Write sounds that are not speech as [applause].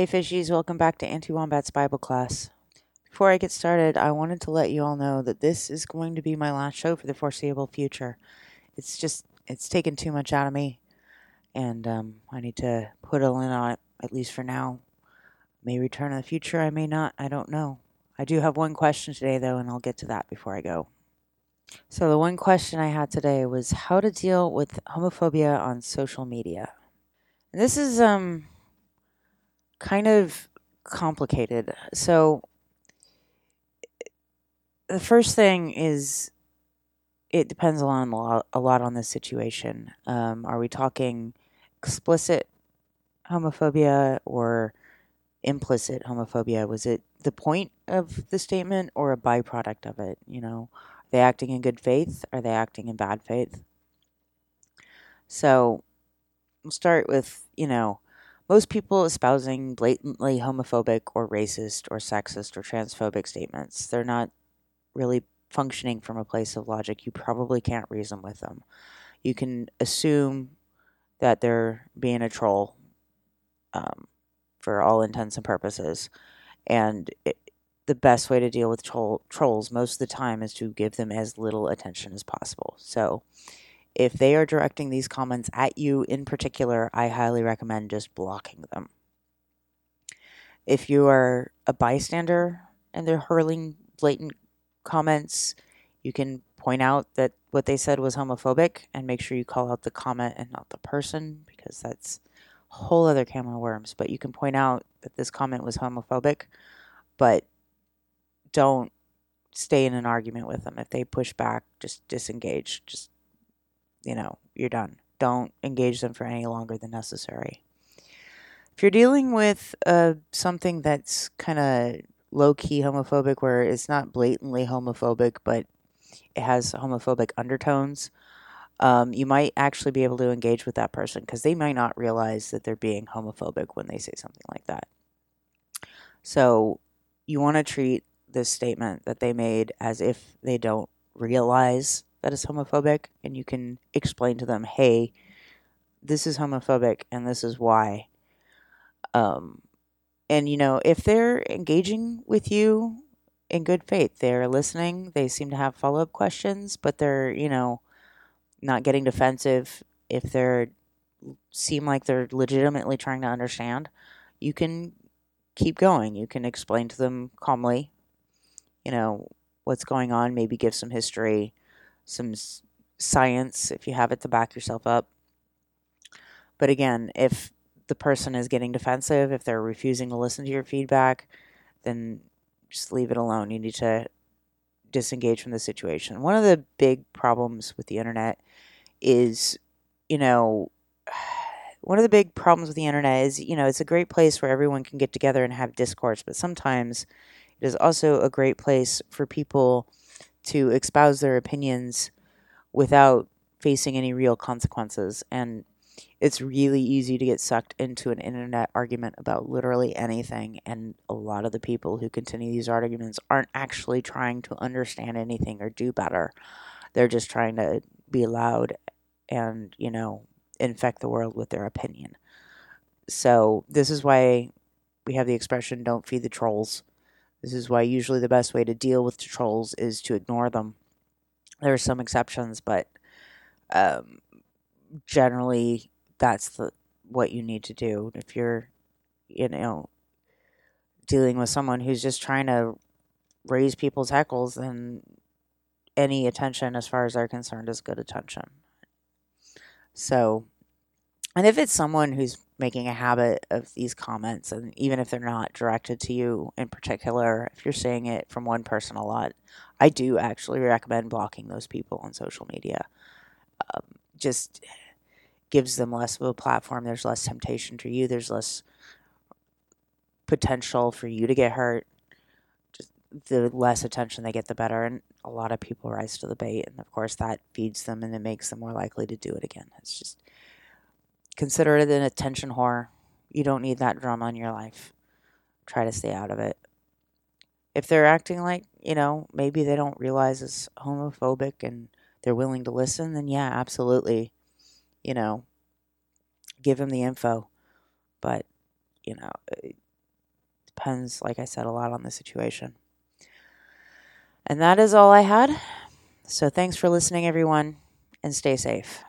Hey fishies, welcome back to Auntie Wombat's Bible class. Before I get started, I wanted to let you all know that this is going to be my last show for the foreseeable future. It's just, it's taken too much out of me, and um, I need to put a lid on it, at least for now. May return in the future, I may not, I don't know. I do have one question today, though, and I'll get to that before I go. So, the one question I had today was how to deal with homophobia on social media. And this is um kind of complicated. So, the first thing is it depends a lot, a lot on the situation. Um, are we talking explicit homophobia or implicit homophobia? Was it the point of the statement or a byproduct of it? You know, are they acting in good faith? Are they acting in bad faith? So we'll start with, you know, most people espousing blatantly homophobic or racist or sexist or transphobic statements. They're not really functioning from a place of logic. You probably can't reason with them. You can assume that they're being a troll um, for all intents and purposes. And it, the best way to deal with troll, trolls most of the time is to give them as little attention as possible. So if they are directing these comments at you in particular, I highly recommend just blocking them. If you are a bystander and they're hurling blatant comments, you can point out that what they said was homophobic and make sure you call out the comment and not the person because that's a whole other can of worms. But you can point out that this comment was homophobic, but don't stay in an argument with them. If they push back, just disengage. Just you know, you're done. Don't engage them for any longer than necessary. If you're dealing with uh, something that's kind of low key homophobic, where it's not blatantly homophobic, but it has homophobic undertones, um, you might actually be able to engage with that person because they might not realize that they're being homophobic when they say something like that. So you want to treat this statement that they made as if they don't realize that is homophobic and you can explain to them, hey, this is homophobic and this is why. Um, and, you know, if they're engaging with you in good faith, they're listening, they seem to have follow up questions, but they're, you know, not getting defensive. If they're seem like they're legitimately trying to understand, you can keep going. You can explain to them calmly, you know, what's going on, maybe give some history, some science if you have it to back yourself up. But again, if the person is getting defensive, if they're refusing to listen to your feedback, then just leave it alone. You need to disengage from the situation. One of the big problems with the internet is, you know, [sighs] one of the big problems with the internet is, you know, it's a great place where everyone can get together and have discourse, but sometimes it is also a great place for people to espouse their opinions without facing any real consequences. And it's really easy to get sucked into an internet argument about literally anything. And a lot of the people who continue these arguments aren't actually trying to understand anything or do better. They're just trying to be loud and, you know, infect the world with their opinion. So, this is why we have the expression don't feed the trolls. This is why usually the best way to deal with trolls is to ignore them. There are some exceptions, but um, generally that's the what you need to do if you're, you know, dealing with someone who's just trying to raise people's heckles. Then any attention, as far as they're concerned, is good attention. So, and if it's someone who's making a habit of these comments, and even if they're not directed to you in particular, if you're seeing it from one person a lot, I do actually recommend blocking those people on social media. Um, just gives them less of a platform. There's less temptation to you. There's less potential for you to get hurt. Just the less attention they get, the better. And a lot of people rise to the bait, and of course that feeds them and it makes them more likely to do it again. It's just Consider it an attention whore. You don't need that drama in your life. Try to stay out of it. If they're acting like, you know, maybe they don't realize it's homophobic and they're willing to listen, then yeah, absolutely. You know, give them the info. But, you know, it depends, like I said, a lot on the situation. And that is all I had. So thanks for listening, everyone, and stay safe.